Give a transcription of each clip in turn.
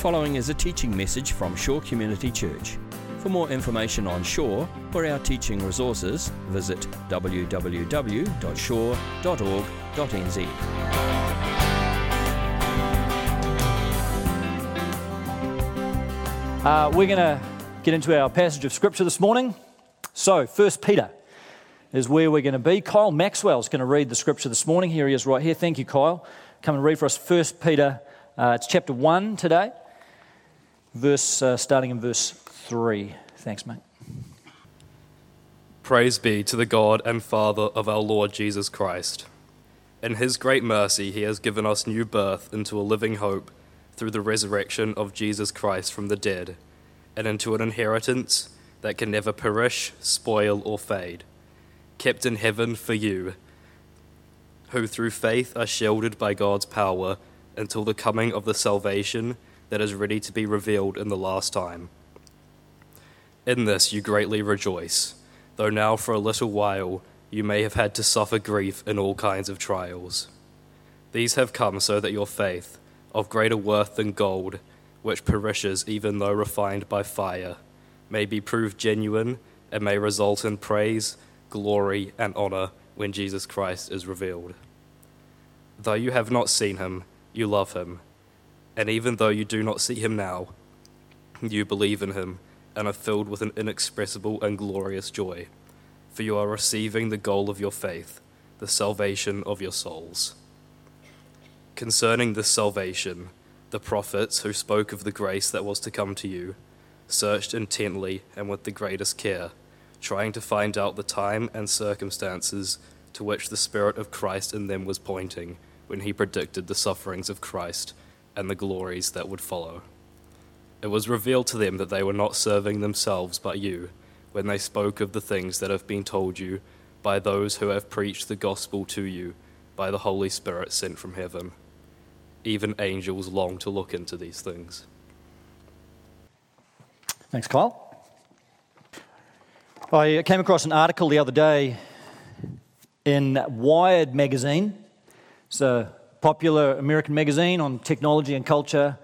following is a teaching message from Shore Community Church. For more information on Shore or our teaching resources, visit www.shore.org.nz. Uh, we're going to get into our passage of scripture this morning. So, First Peter is where we're going to be. Kyle Maxwell is going to read the scripture this morning. Here he is, right here. Thank you, Kyle. Come and read for us First Peter. Uh, it's chapter one today, verse uh, starting in verse three. Thanks, mate. Praise be to the God and Father of our Lord Jesus Christ. In his great mercy, he has given us new birth into a living hope through the resurrection of Jesus Christ from the dead, and into an inheritance that can never perish, spoil, or fade, kept in heaven for you, who through faith are shielded by God's power until the coming of the salvation that is ready to be revealed in the last time. In this you greatly rejoice, though now for a little while you may have had to suffer grief in all kinds of trials. These have come so that your faith, of greater worth than gold, which perishes even though refined by fire, may be proved genuine and may result in praise, glory, and honor when Jesus Christ is revealed. Though you have not seen him, you love him, and even though you do not see him now, you believe in him and are filled with an inexpressible and glorious joy, for you are receiving the goal of your faith, the salvation of your souls. Concerning this salvation, the prophets who spoke of the grace that was to come to you searched intently and with the greatest care, trying to find out the time and circumstances to which the Spirit of Christ in them was pointing when he predicted the sufferings of Christ and the glories that would follow. It was revealed to them that they were not serving themselves but you when they spoke of the things that have been told you by those who have preached the gospel to you by the Holy Spirit sent from heaven. Even angels long to look into these things. Thanks, Kyle. I came across an article the other day in Wired magazine. It's a popular American magazine on technology and culture.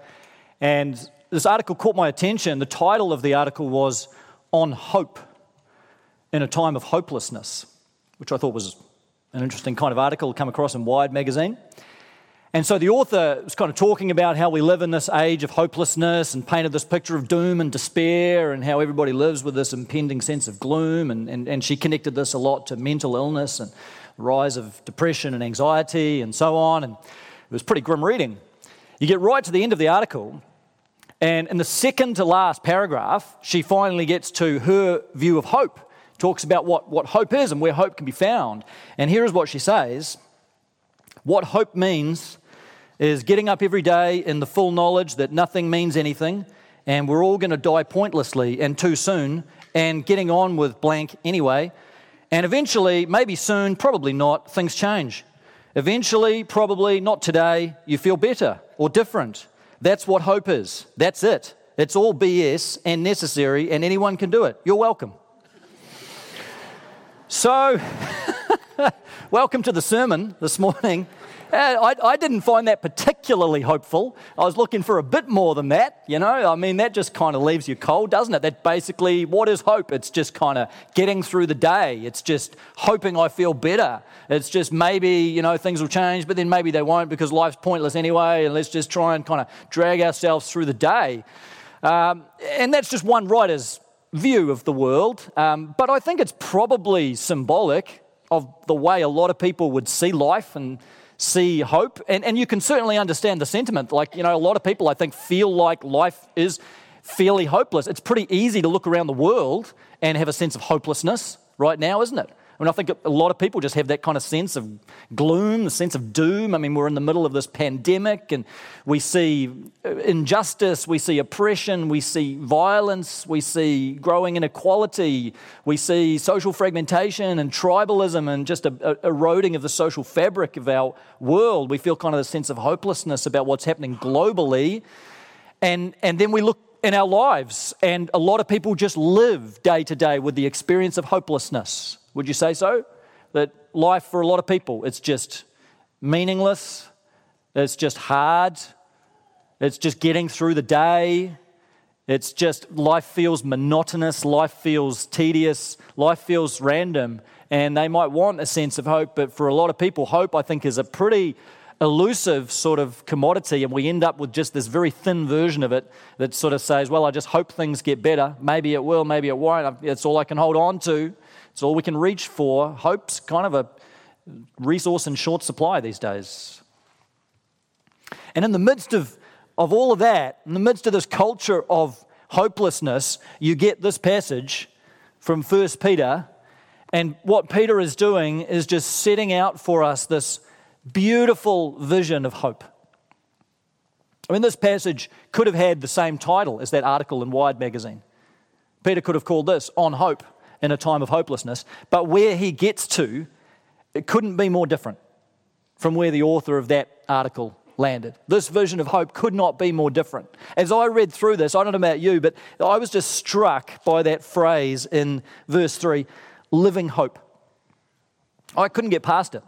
And this article caught my attention. The title of the article was On Hope in a Time of Hopelessness, which I thought was an interesting kind of article to come across in Wired magazine. And so the author was kind of talking about how we live in this age of hopelessness and painted this picture of doom and despair and how everybody lives with this impending sense of gloom. And, and, and she connected this a lot to mental illness and rise of depression and anxiety and so on. And it was pretty grim reading. You get right to the end of the article, and in the second to last paragraph, she finally gets to her view of hope, talks about what, what hope is and where hope can be found. And here is what she says What hope means is getting up every day in the full knowledge that nothing means anything, and we're all going to die pointlessly and too soon, and getting on with blank anyway. And eventually, maybe soon, probably not, things change. Eventually, probably not today, you feel better or different. That's what hope is. That's it. It's all BS and necessary, and anyone can do it. You're welcome. So, welcome to the sermon this morning. Uh, I, I, didn't find that particularly hopeful. I was looking for a bit more than that, you know. I mean, that just kind of leaves you cold, doesn't it? That basically, what is hope? It's just kind of getting through the day. It's just hoping I feel better. It's just maybe, you know, things will change, but then maybe they won't because life's pointless anyway, and let's just try and kind of drag ourselves through the day. Um, and that's just one writer's view of the world. Um, but I think it's probably symbolic of the way a lot of people would see life and see hope. And, and you can certainly understand the sentiment. Like, you know, a lot of people, I think, feel like life is fairly hopeless. It's pretty easy to look around the world and have a sense of hopelessness right now, isn't it? I mean, I think a lot of people just have that kind of sense of gloom, the sense of doom. I mean, we're in the middle of this pandemic and we see uh, injustice, we see oppression, we see violence, we see growing inequality, we see social fragmentation and tribalism and just a, a eroding of the social fabric of our world. We feel kind of a sense of hopelessness about what's happening globally. And, and then we look in our lives, and a lot of people just live day to day with the experience of hopelessness. Would you say so? That life for a lot of people, it's just meaningless, it's just hard, It's just getting through the day. It's just life feels monotonous, life feels tedious, life feels random. And they might want a sense of hope, but for a lot of people, hope, I think, is a pretty elusive sort of commodity. And we end up with just this very thin version of it that sort of says, well, I just hope things get better. Maybe it will, maybe it won't. It's all I can hold on to, it's all we can reach for. Hope's kind of a resource in short supply these days. And in the midst of, of all of that, in the midst of this culture of hopelessness, you get this passage from 1 Peter. And what Peter is doing is just setting out for us this beautiful vision of hope. I mean, this passage could have had the same title as that article in Wired magazine. Peter could have called this On Hope in a Time of Hopelessness. But where he gets to it couldn't be more different from where the author of that article landed. This vision of hope could not be more different. As I read through this, I don't know about you, but I was just struck by that phrase in verse 3 living hope. I couldn't get past it.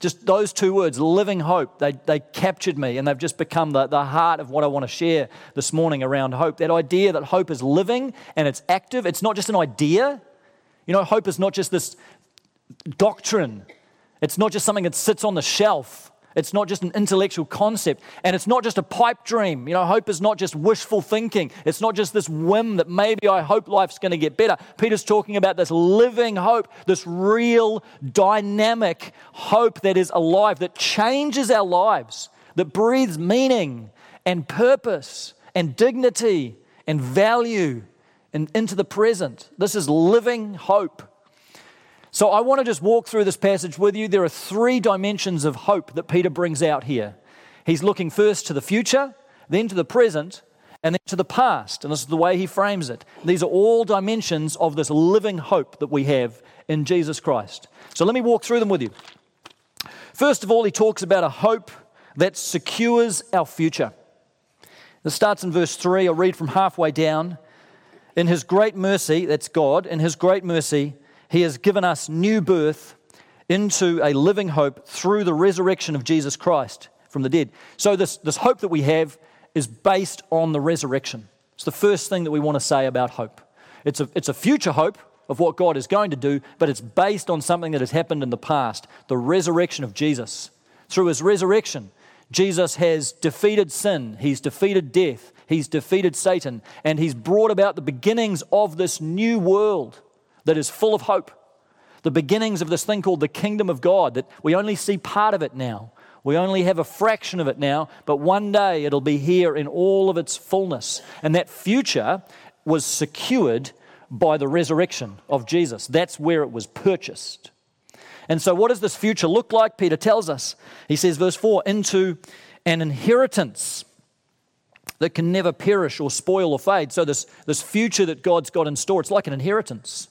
Just those two words, living hope, they, they captured me and they've just become the, the heart of what I want to share this morning around hope. That idea that hope is living and it's active, it's not just an idea. You know, hope is not just this doctrine. It's not just something that sits on the shelf. It's not just an intellectual concept. And it's not just a pipe dream. You know, hope is not just wishful thinking. It's not just this whim that maybe I hope life's going to get better. Peter's talking about this living hope, this real, dynamic hope that is alive, that changes our lives, that breathes meaning and purpose and dignity and value and into the present. This is living hope. So I want to just walk through this passage with you. There are three dimensions of hope that Peter brings out here. He's looking first to the future, then to the present, and then to the past. And this is the way he frames it. These are all dimensions of this living hope that we have in Jesus Christ. So let me walk through them with you. First of all, he talks about a hope that secures our future. This starts in verse 3. I'll read from halfway down. In his great mercy, that's God, in his great mercy, he has given us new birth into a living hope through the resurrection of Jesus Christ from the dead. So, this, this hope that we have is based on the resurrection. It's the first thing that we want to say about hope. It's a, it's a future hope of what God is going to do, but it's based on something that has happened in the past the resurrection of Jesus. Through his resurrection, Jesus has defeated sin, he's defeated death, he's defeated Satan, and he's brought about the beginnings of this new world that is full of hope. The beginnings of this thing called the kingdom of God, that we only see part of it now. We only have a fraction of it now, but one day it'll be here in all of its fullness. And that future was secured by the resurrection of Jesus. That's where it was purchased. And so, what does this future look like? Peter tells us. He says, verse 4 into an inheritance that can never perish or spoil or fade. So, this, this future that God's got in store, it's like an inheritance.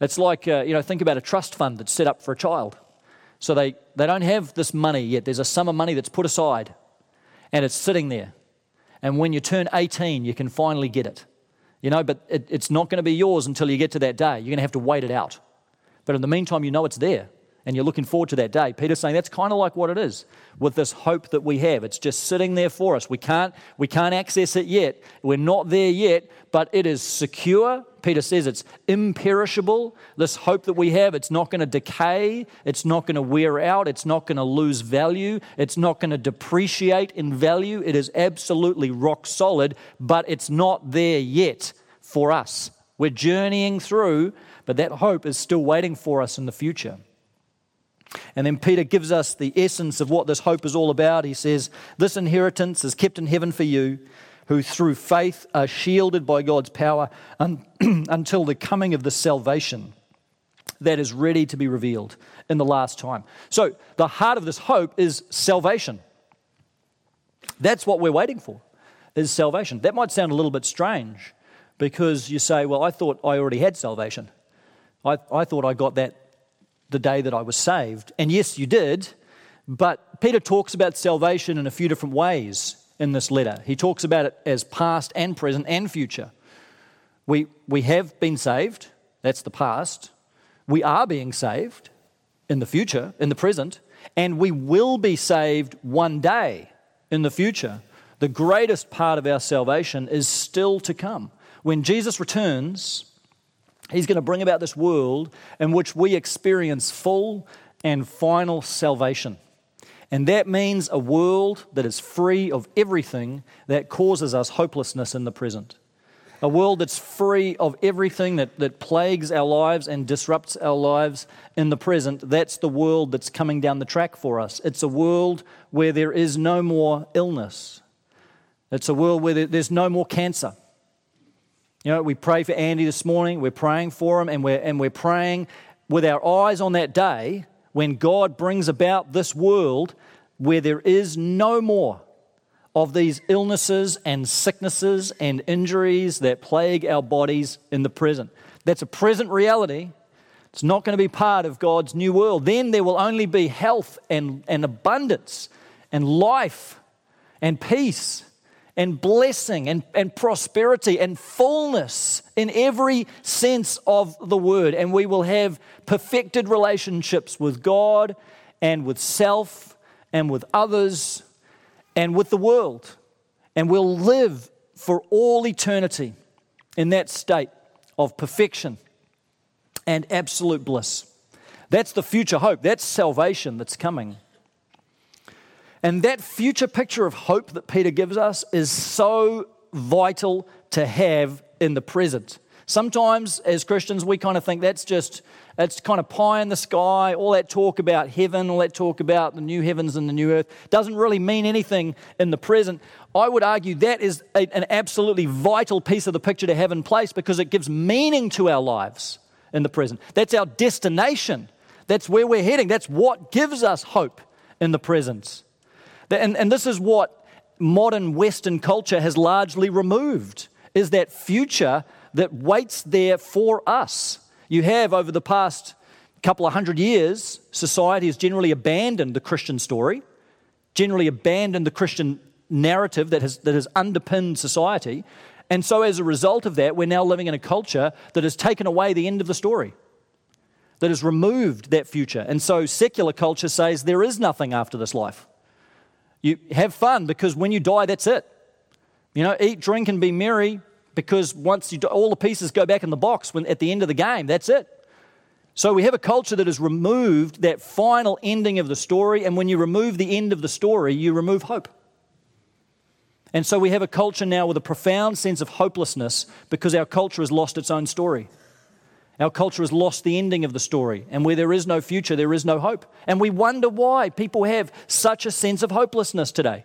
It's like, uh, you know, think about a trust fund that's set up for a child. So they, they don't have this money yet. There's a sum of money that's put aside and it's sitting there. And when you turn 18, you can finally get it. You know, but it, it's not going to be yours until you get to that day. You're going to have to wait it out. But in the meantime, you know it's there and you're looking forward to that day. Peter's saying that's kind of like what it is with this hope that we have. It's just sitting there for us. We can't, we can't access it yet. We're not there yet, but it is secure. Peter says it's imperishable. This hope that we have, it's not going to decay. It's not going to wear out. It's not going to lose value. It's not going to depreciate in value. It is absolutely rock solid, but it's not there yet for us. We're journeying through, but that hope is still waiting for us in the future. And then Peter gives us the essence of what this hope is all about. He says, This inheritance is kept in heaven for you, who through faith are shielded by God's power un- until the coming of the salvation that is ready to be revealed in the last time. So, the heart of this hope is salvation. That's what we're waiting for, is salvation. That might sound a little bit strange because you say, Well, I thought I already had salvation. I, I thought I got that the day that I was saved. And yes, you did, but Peter talks about salvation in a few different ways in this letter. He talks about it as past and present and future. We, we have been saved, that's the past. We are being saved in the future, in the present, and we will be saved one day in the future. The greatest part of our salvation is still to come. When Jesus returns, he's going to bring about this world in which we experience full and final salvation. And that means a world that is free of everything that causes us hopelessness in the present. A world that's free of everything that, that plagues our lives and disrupts our lives in the present. That's the world that's coming down the track for us. It's a world where there is no more illness, it's a world where there's no more cancer. You know, we pray for Andy this morning, we're praying for him, and we're, and we're praying with our eyes on that day when God brings about this world where there is no more of these illnesses and sicknesses and injuries that plague our bodies in the present. That's a present reality. It's not going to be part of God's new world. Then there will only be health and, and abundance and life and peace and blessing and, and prosperity and fullness in every sense of the word. And we will have perfected relationships with God and with self and with others and with the world. And we'll live for all eternity in that state of perfection and absolute bliss. That's the future hope. That's salvation that's coming. And that future picture of hope that Peter gives us is so vital to have in the present. Sometimes, as Christians, we kind of think that's just, it's kind of pie in the sky, all that talk about heaven, all that talk about the new heavens and the new earth doesn't really mean anything in the present. I would argue that is a, an absolutely vital piece of the picture to have in place because it gives meaning to our lives in the present. That's our destination. That's where we're heading. That's what gives us hope in the present. And, and this is what modern Western culture has largely removed, is that future that waits there for us. You have, over the past couple of hundred years, society has generally abandoned the Christian story, generally abandoned the Christian narrative that has, that has underpinned society. And so, as a result of that, we're now living in a culture that has taken away the end of the story, that has removed that future. And so, secular culture says there is nothing after this life. You have fun because when you die, that's it. You know, eat, drink, and be merry because once you do, all the pieces go back in the box when, at the end of the game, that's it. So we have a culture that has removed that final ending of the story, and when you remove the end of the story, you remove hope. And so we have a culture now with a profound sense of hopelessness because our culture has lost its own story. Our culture has lost the ending of the story, and where there is no future, there is no hope. And we wonder why people have such a sense of hopelessness today.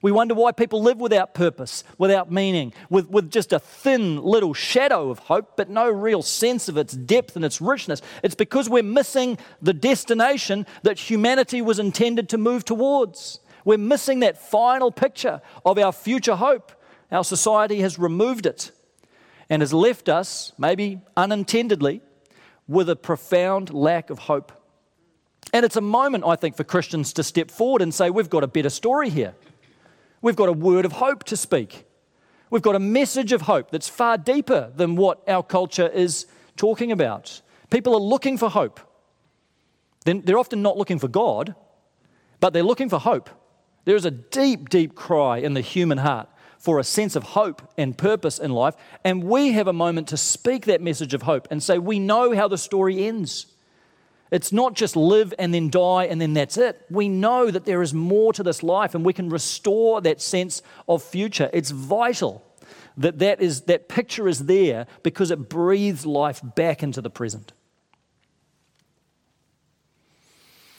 We wonder why people live without purpose, without meaning, with, with just a thin little shadow of hope, but no real sense of its depth and its richness. It's because we're missing the destination that humanity was intended to move towards. We're missing that final picture of our future hope. Our society has removed it and has left us, maybe unintendedly, with a profound lack of hope. And it's a moment, I think, for Christians to step forward and say, We've got a better story here. We've got a word of hope to speak. We've got a message of hope that's far deeper than what our culture is talking about. People are looking for hope. They're often not looking for God, but they're looking for hope. There is a deep, deep cry in the human heart for a sense of hope and purpose in life. And we have a moment to speak that message of hope and say, we know how the story ends. It's not just live and then die and then that's it. We know that there is more to this life and we can restore that sense of future. It's vital that that, is, that picture is there because it breathes life back into the present.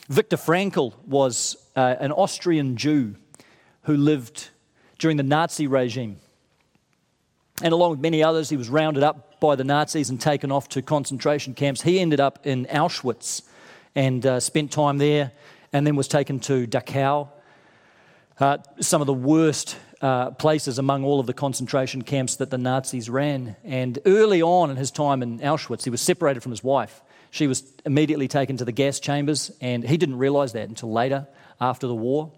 Viktor Frankl was uh, an Austrian Jew who lived during the Nazi regime. And along with many others, he was rounded up by the Nazis and taken off to concentration camps. He ended up in Auschwitz and uh, spent time there, and then was taken to Dachau, uh, some of the worst uh, places among all of the concentration camps that the Nazis ran. And early on in his time in Auschwitz, he was separated from his wife. She was immediately taken to the gas chambers, and he didn't realize that until later after the war.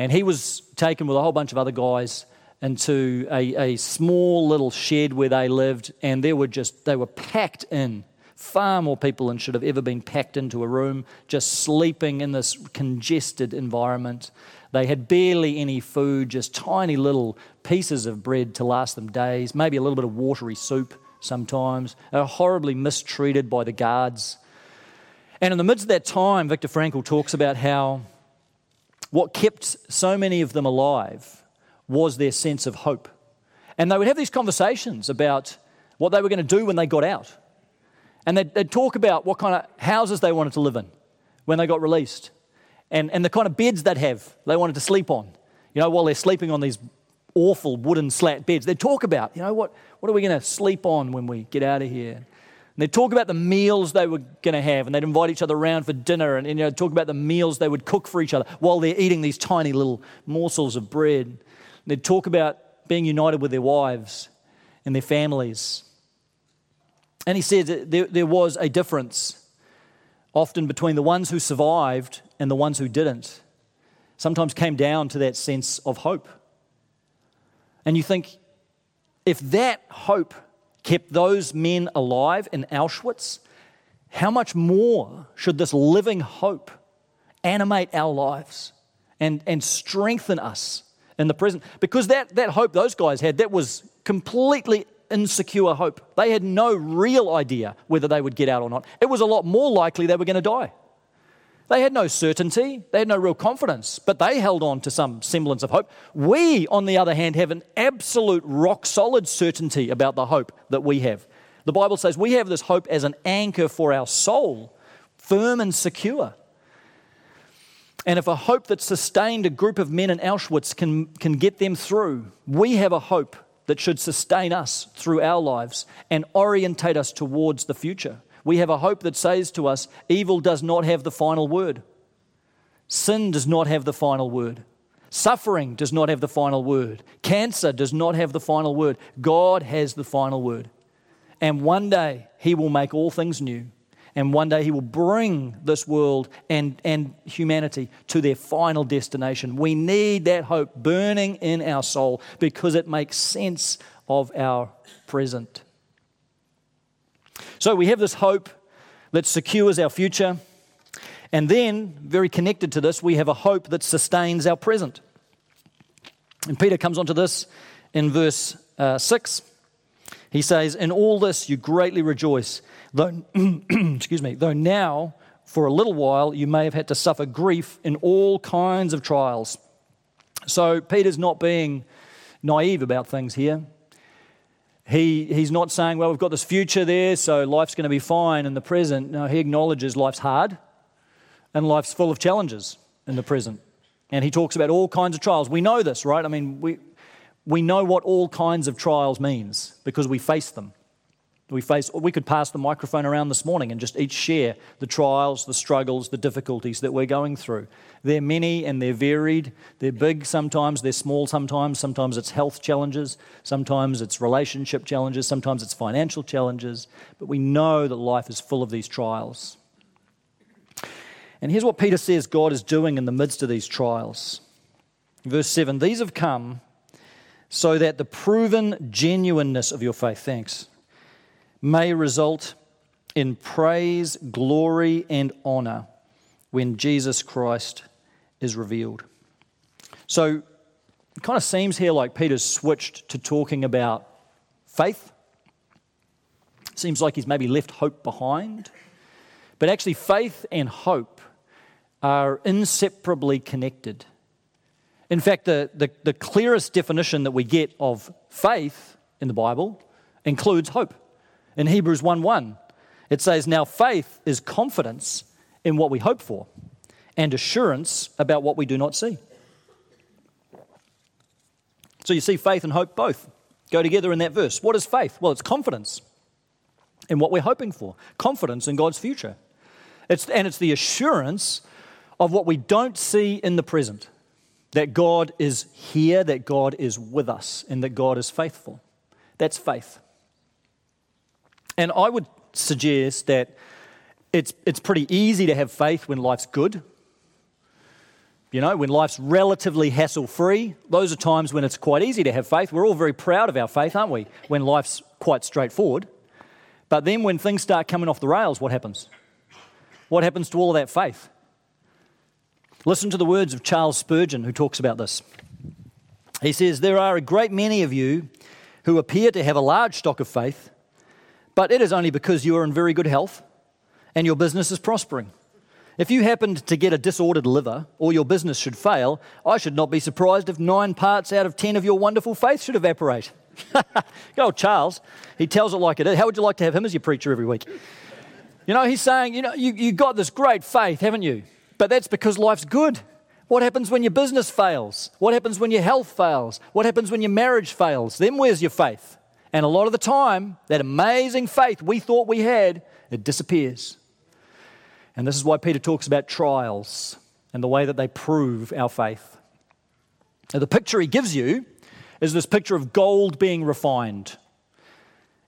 And he was taken with a whole bunch of other guys into a, a small little shed where they lived, and there were just, they were packed in Far more people than should have ever been packed into a room, just sleeping in this congested environment. They had barely any food, just tiny little pieces of bread to last them days, maybe a little bit of watery soup sometimes. They were horribly mistreated by the guards. And in the midst of that time, Viktor Frankl talks about how what kept so many of them alive was their sense of hope. And they would have these conversations about what they were going to do when they got out. And they'd, they'd, talk about what kind of houses they wanted to live in when they got released and, and the kind of beds they'd have they wanted to sleep on. You know, while they're sleeping on these awful wooden slat beds, they'd talk about, you know, what, what are we going to sleep on when we get out of here? And they'd talk about the meals they were going to have, and they'd invite each other around for dinner, and, and you know, talk about the meals they would cook for each other while they're eating these tiny little morsels of bread. And they'd talk about being united with their wives and their families. And he said there, there was a difference often between the ones who survived and the ones who didn't. Sometimes came down to that sense of hope. And you think, if that hope kept those men alive in Auschwitz, how much more should this living hope animate our lives and, and strengthen us in the present. Because that, that hope those guys had, that was completely insecure hope. They had no real idea whether they would get out or not. It was a lot more likely they were going to die. They had no certainty, they had no real confidence, but they held on to some semblance of hope. We, on the other hand, have an absolute rock solid certainty about the hope that we have. The Bible says we have this hope as an anchor for our soul, firm and secure. And if a hope that sustained a group of men in Auschwitz can, can get them through, we have a hope that should sustain us through our lives and orientate us towards the future. We have a hope that says to us, evil does not have the final word. Sin does not have the final word. Suffering does not have the final word. Cancer does not have the final word. God has the final word. And one day, He will make all things new and one day he will bring this world and, and humanity to their final destination. We need that hope burning in our soul because it makes sense of our present. So we have this hope that secures our future. And then, very connected to this, we have a hope that sustains our present. And Peter comes onto this in verse uh, 6. He says, In all this you greatly rejoice Though, excuse me, though now, for a little while, you may have had to suffer grief in all kinds of trials. So Peter's not being naive about things here. He, he's not saying, well, we've got this future there, so life's going to be fine in the present. No, he acknowledges life's hard and life's full of challenges in the present. And he talks about all kinds of trials. We know this, right? I mean, we, we know what all kinds of trials means because we face them. We face, we could pass the microphone around this morning and just each share the trials, the struggles, the difficulties that we're going through. They're many and they're varied. They're big sometimes, they're small sometimes. Sometimes it's health challenges, sometimes it's relationship challenges, sometimes it's financial challenges. But we know that life is full of these trials. And here's what Peter says God is doing in the midst of these trials. Verse 7 These have come so that the proven genuineness of your faith, thanks may result in praise, glory, and honor when Jesus Christ is revealed. So it kind of seems here like Peter's switched to talking about faith. Seems like he's maybe left hope behind. But actually, faith and hope are inseparably connected. In fact, the, the, the clearest definition that we get of faith in the Bible includes hope in Hebrews 1 1. It says, Now faith is confidence in what we hope for and assurance about what we do not see. So you see, faith and hope both go together in that verse. What is faith? Well, it's confidence in what we're hoping for, confidence in God's future. It's, and it's the assurance of what we don't see in the present that God is here, that God is with us, and that God is faithful. That's faith. And I would suggest that it's, it's pretty easy to have faith when life's good. You know, when life's relatively hassle free, those are times when it's quite easy to have faith. We're all very proud of our faith, aren't we? When life's quite straightforward. But then when things start coming off the rails, what happens? What happens to all of that faith? Listen to the words of Charles Spurgeon, who talks about this. He says, There are a great many of you who appear to have a large stock of faith, but it is only because you are in very good health and your business is prospering. If you happened to get a disordered liver or your business should fail, I should not be surprised if nine parts out of ten of your wonderful faith should evaporate. Go, Charles, he tells it like it is. How would you like to have him as your preacher every week? You know, he's saying, you know, you, you got this great faith, haven't you? But that's because life's good. What happens when your business fails? What happens when your health fails? What happens when your marriage fails? Then where's your faith? And a lot of the time, that amazing faith we thought we had, it disappears. And this is why Peter talks about trials and the way that they prove our faith. Now, the picture he gives you is this picture of gold being refined.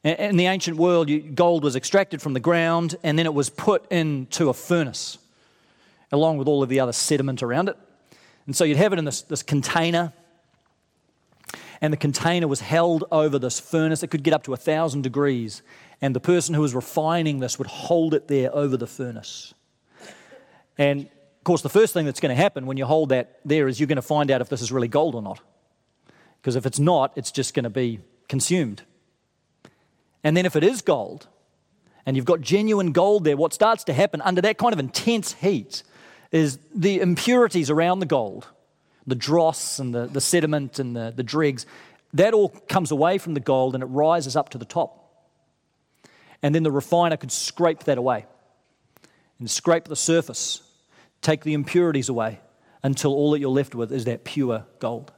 In the ancient world, gold was extracted from the ground and then it was put into a furnace along with all of the other sediment around it. And so you'd have it in this, this container, and the container was held over this furnace. It could get up to a thousand degrees, and the person who was refining this would hold it there over the furnace. And of course, the first thing that's going to happen when you hold that there is you're going to find out if this is really gold or not. Because if it's not, it's just going to be consumed. And then if it is gold, and you've got genuine gold there, what starts to happen under that kind of intense heat is the impurities around the gold, the dross and the, the sediment and the, the dregs, that all comes away from the gold and it rises up to the top. And then the refiner could scrape that away and scrape the surface, take the impurities away until all that you're left with is that pure gold.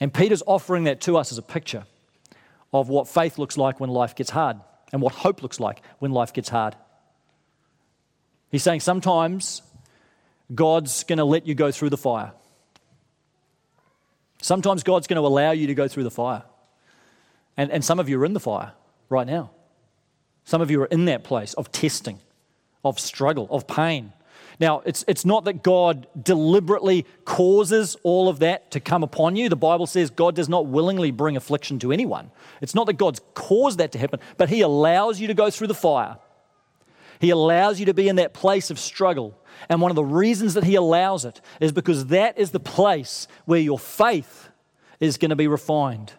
And Peter's offering that to us as a picture of what faith looks like when life gets hard and what hope looks like when life gets hard. He's saying sometimes God's going to let you go through the fire. Sometimes God's going to allow you to go through the fire. And, and some of you are in the fire right now. Some of you are in that place of testing, of struggle, of pain. Now, it's, it's not that God deliberately causes all of that to come upon you. The Bible says God does not willingly bring affliction to anyone. It's not that God's caused that to happen, but He allows you to go through the fire he allows you to be in that place of struggle. And one of the reasons that He allows it is because that is the place where your faith is going to be refined.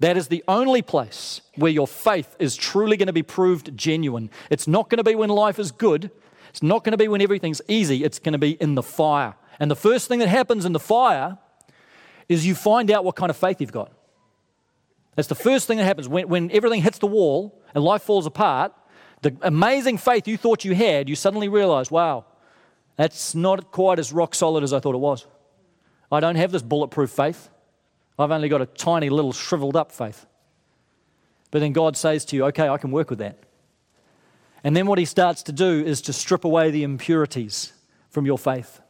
That is the only place where your faith is truly going to be proved genuine. It's not going to be when life is good. It's not going to be when everything's easy. It's going to be in the fire. And the first thing that happens in the fire is you find out what kind of faith you've got. That's the first thing that happens. When, when everything hits the wall and life falls apart, the amazing faith you thought you had, you suddenly realize, wow, that's not quite as rock solid as I thought it was. I don't have this bulletproof faith. I've only got a tiny little shriveled up faith. But then God says to you, okay, I can work with that. And then what he starts to do is to strip away the impurities from your faith.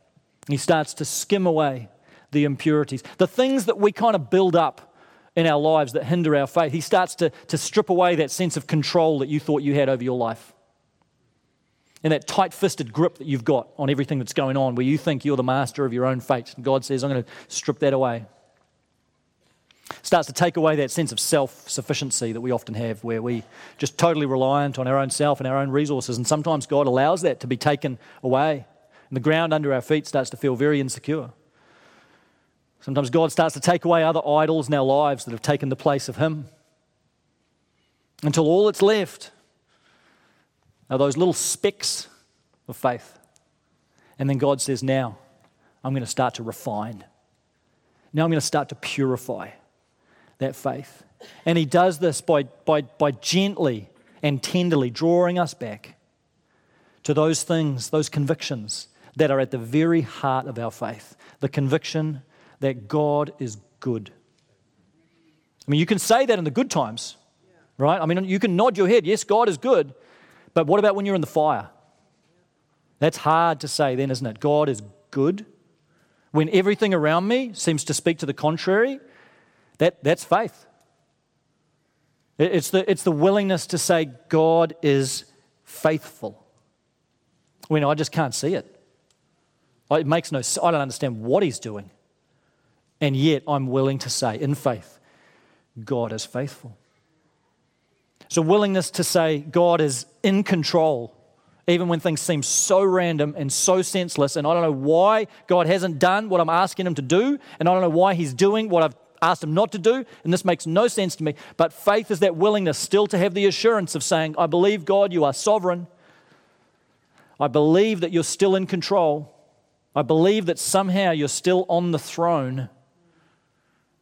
He starts to skim away the impurities. The things that we kind of build up in our lives that hinder our faith. He starts to, to strip away that sense of control that you thought you had over your life. And that tight fisted grip that you've got on everything that's going on, where you think you're the master of your own fate. And God says, I'm going to strip that away. Starts to take away that sense of self sufficiency that we often have, where we just totally reliant on our own self and our own resources. And sometimes God allows that to be taken away. And the ground under our feet starts to feel very insecure. Sometimes God starts to take away other idols in our lives that have taken the place of Him until all that's left are those little specks of faith. And then God says, Now I'm going to start to refine. Now I'm going to start to purify that faith. And He does this by, by, by gently and tenderly drawing us back to those things, those convictions that are at the very heart of our faith. The conviction that God is good. I mean, you can say that in the good times, right? I mean, you can nod your head, yes, God is good, but what about when you're in the fire? That's hard to say then, isn't it? God is good. When everything around me seems to speak to the contrary, that, that's faith. It's the, it's the willingness to say, God is faithful. When I just can't see it. It makes no I don't understand what he's doing. And yet, I'm willing to say, in faith, God is faithful. A willingness to say, God is in control, even when things seem so random and so senseless. And I don't know why God hasn't done what I'm asking Him to do, and I don't know why He's doing what I've asked Him not to do. And this makes no sense to me. But faith is that willingness still to have the assurance of saying, I believe, God, you are sovereign. I believe that you're still in control. I believe that somehow you're still on the throne.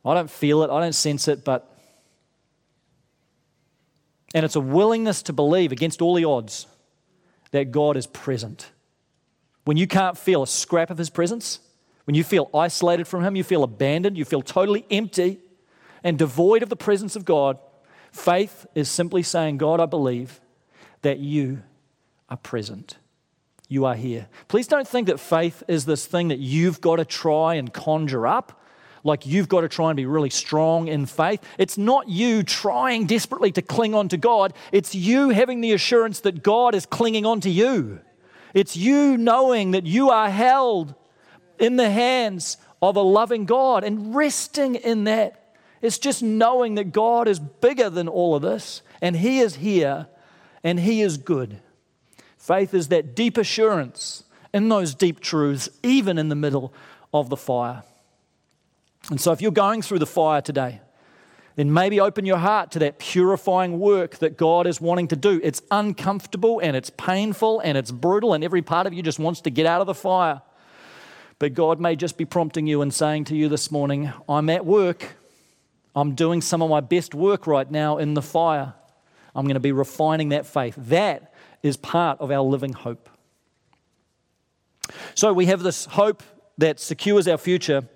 I don't feel it, I don't sense it, but. And it's a willingness to believe against all the odds that God is present. When you can't feel a scrap of His presence, when you feel isolated from Him, you feel abandoned, you feel totally empty and devoid of the presence of God, faith is simply saying, God, I believe that you are present you are here. Please don't think that faith is this thing that you've got to try and conjure up, like you've got to try and be really strong in faith. It's not you trying desperately to cling on to God, it's you having the assurance that God is clinging on to you. It's you knowing that you are held in the hands of a loving God and resting in that. It's just knowing that God is bigger than all of this and He is here and He is good. Faith is that deep assurance in those deep truths, even in the middle of the fire. And so, if you're going through the fire today, then maybe open your heart to that purifying work that God is wanting to do. It's uncomfortable and it's painful and it's brutal, and every part of you just wants to get out of the fire. But God may just be prompting you and saying to you this morning, I'm at work. I'm doing some of my best work right now in the fire. I'm going to be refining that faith. That is part of our living hope. So we have this hope that secures our future.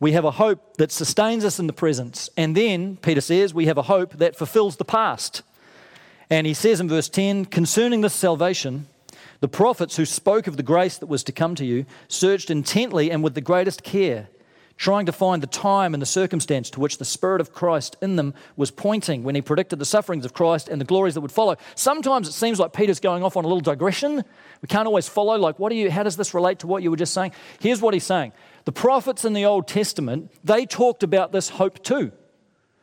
We have a hope that sustains us in the present. And then, Peter says, we have a hope that fulfills the past. And he says in verse 10 concerning this salvation, the prophets who spoke of the grace that was to come to you searched intently and with the greatest care trying to find the time and the circumstance to which the Spirit of Christ in them was pointing when he predicted the sufferings of Christ and the glories that would follow. Sometimes it seems like Peter's going off on a little digression. We can't always follow, like, what do you, how does this relate to what you were just saying? Here's what he's saying The prophets in the Old Testament, they talked about this hope too.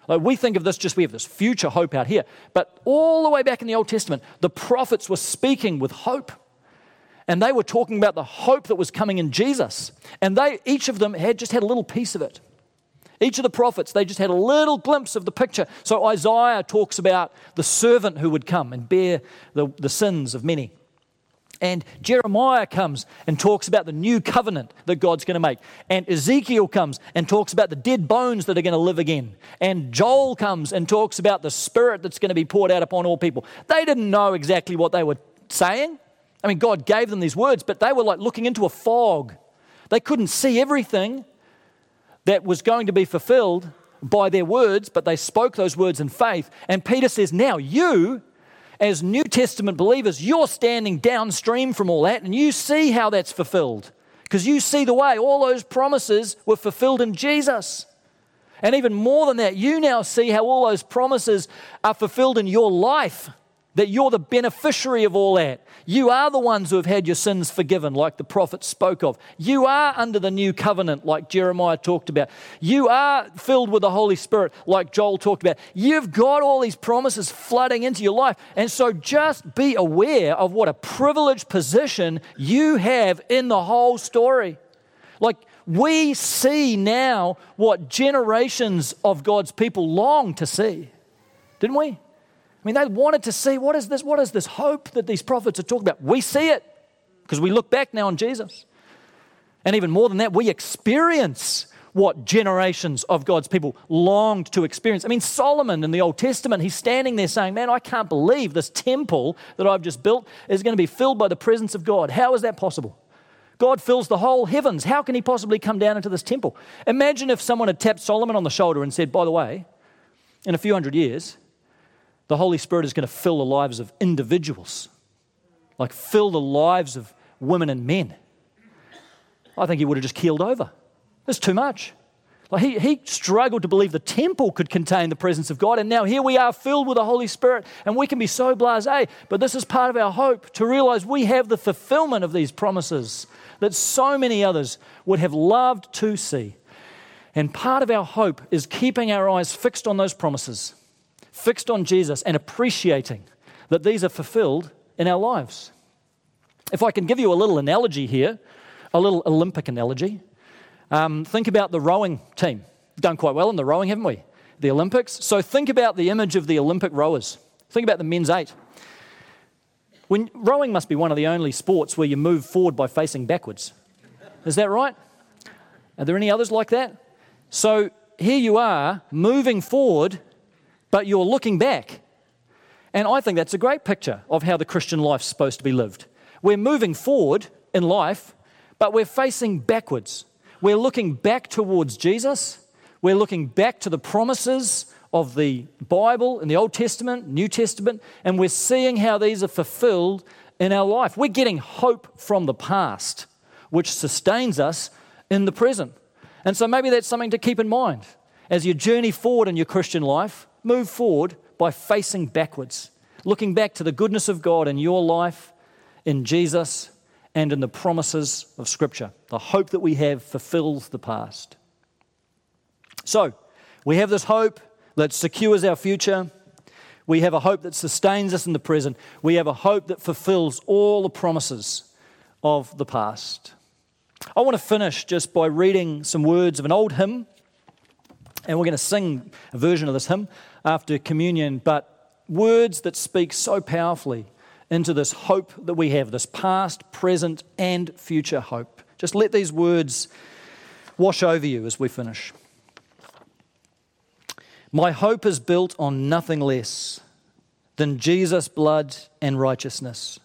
Like we think of this just we have this future hope out here. But all the way back in the Old Testament, the prophets were speaking with hope and they were talking about the hope that was coming in Jesus. And they, each of them had just had a little piece of it. Each of the prophets, they just had a little glimpse of the picture. So Isaiah talks about the servant who would come and bear the, the sins of many. And Jeremiah comes and talks about the new covenant that God's going to make. And Ezekiel comes and talks about the dead bones that are going to live again. And Joel comes and talks about the spirit that's going to be poured out upon all people. They didn't know exactly what they were saying, I mean, God gave them these words, but they were like looking into a fog. They couldn't see everything that was going to be fulfilled by their words, but they spoke those words in faith. And Peter says, Now you, as New Testament believers, you're standing downstream from all that and you see how that's fulfilled. Because you see the way all those promises were fulfilled in Jesus. And even more than that, you now see how all those promises are fulfilled in your life that you're the beneficiary of all that. You are the ones who have had your sins forgiven, like the prophet spoke of. You are under the new covenant, like Jeremiah talked about. You are filled with the Holy Spirit, like Joel talked about. You've got all these promises flooding into your life. And so just be aware of what a privileged position you have in the whole story. Like, we see now what generations of God's people long to see, didn't we? I mean, they wanted to see what is this? What is this hope that these prophets are talking about? We see it because we look back now on Jesus. And even more than that, we experience what generations of God's people longed to experience. I mean, Solomon in the Old Testament, he's standing there saying, Man, I can't believe this temple that I've just built is going to be filled by the presence of God. How is that possible? God fills the whole heavens. How can he possibly come down into this temple? Imagine if someone had tapped Solomon on the shoulder and said, By the way, in a few hundred years, the Holy Spirit is going to fill the lives of individuals, like fill the lives of women and men. I think he would have just keeled over. It's too much. Like he, he struggled to believe the temple could contain the presence of God, and now here we are filled with the Holy Spirit, and we can be so blase. But this is part of our hope to realize we have the fulfillment of these promises that so many others would have loved to see. And part of our hope is keeping our eyes fixed on those promises fixed on Jesus and appreciating that these are fulfilled in our lives. If I can give you a little analogy here, a little Olympic analogy, um, think about the rowing team. Done quite well in the rowing, haven't we? The Olympics. So think about the image of the Olympic rowers. Think about the men's eight. When, rowing must be one of the only sports where you move forward by facing backwards. Is that right? Are there any others like that? So here you are moving forward, but you're looking back. And I think that's a great picture of how the Christian life's supposed to be lived. We're moving forward in life, but we're facing backwards. We're looking back towards Jesus. We're looking back to the promises of the Bible in the Old Testament, New Testament, and we're seeing how these are fulfilled in our life. We're getting hope from the past, which sustains us in the present. And so maybe that's something to keep in mind. As you journey forward in your Christian life, move forward by facing backwards, looking back to the goodness of God in your life, in Jesus, and in the promises of Scripture. The hope that we have fulfills the past. So, we have this hope that secures our future. We have a hope that sustains us in the present. We have a hope that fulfills all the promises of the past. I want to finish just by reading some words of an old hymn, and we're going to sing a version of this hymn after communion, but words that speak so powerfully into this hope that we have this past, present, and future hope. Just let these words wash over you as we finish. My hope is built on nothing less than Jesus' blood and righteousness.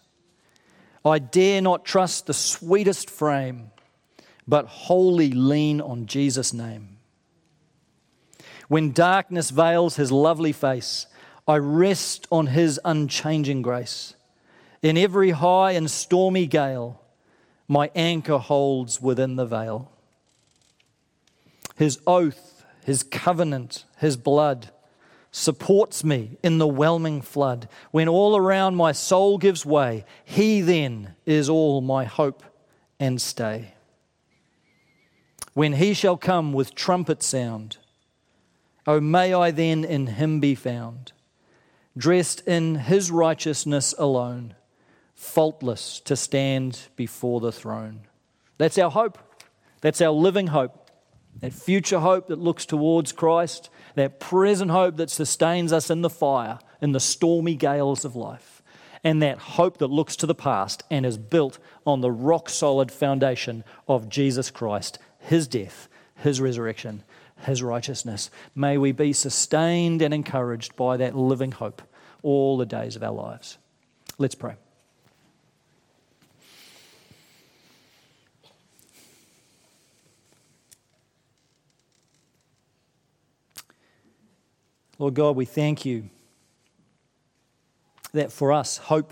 I dare not trust the sweetest frame but wholly lean on Jesus' name. When darkness veils his lovely face, I rest on his unchanging grace. In every high and stormy gale, my anchor holds within the veil. His oath, his covenant, his blood supports me in the whelming flood. When all around my soul gives way, he then is all my hope and stay when he shall come with trumpet sound. O may I then in him be found, dressed in his righteousness alone, faultless to stand before the throne. That's our hope. That's our living hope. That future hope that looks towards Christ, that present hope that sustains us in the fire, in the stormy gales of life, and that hope that looks to the past and is built on the rock solid foundation of Jesus Christ his death, his resurrection, his righteousness. May we be sustained and encouraged by that living hope all the days of our lives. Let's pray. Lord God, we thank you that for us, hope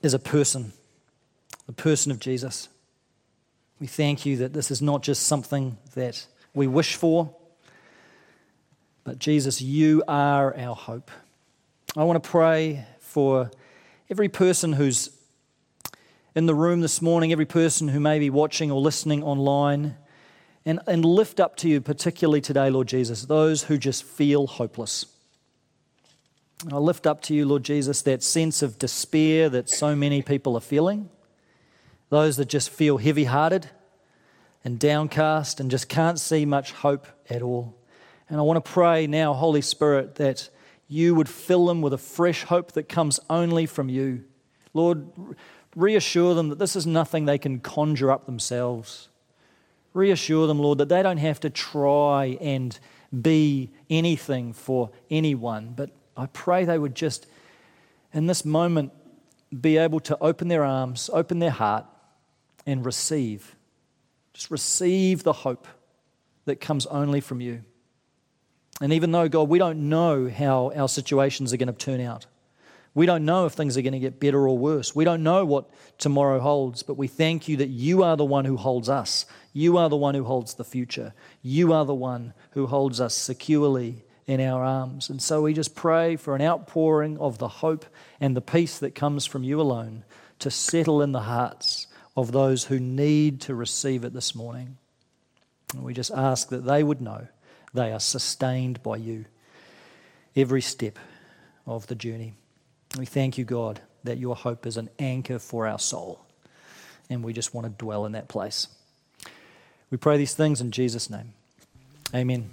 is a person, the person of Jesus. We thank you that this is not just something that we wish for, but Jesus, you are our hope. I want to pray for every person who's in the room this morning, every person who may be watching or listening online, and, and lift up to you, particularly today, Lord Jesus, those who just feel hopeless. I lift up to you, Lord Jesus, that sense of despair that so many people are feeling those that just feel heavy hearted and downcast and just can't see much hope at all. And I want to pray now, Holy Spirit, that you would fill them with a fresh hope that comes only from you. Lord, reassure them that this is nothing they can conjure up themselves. Reassure them, Lord, that they don't have to try and be anything for anyone. But I pray they would just, in this moment, be able to open their arms, open their heart, and receive. Just receive the hope that comes only from you. And even though, God, we don't know how our situations are going to turn out, we don't know if things are going to get better or worse. We don't know what tomorrow holds, but we thank you that you are the one who holds us. You are the one who holds the future. You are the one who holds us securely in our arms. And so we just pray for an outpouring of the hope and the peace that comes from you alone to settle in the hearts of those who need to receive it this morning. And we just ask that they would know they are sustained by you. every step of the journey. We thank you, God, that your hope is an anchor for our soul. And we just want to dwell in that place. We pray these things in Jesus' name. Amen.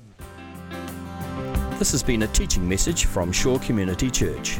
This has been a teaching message from Shore Community Church.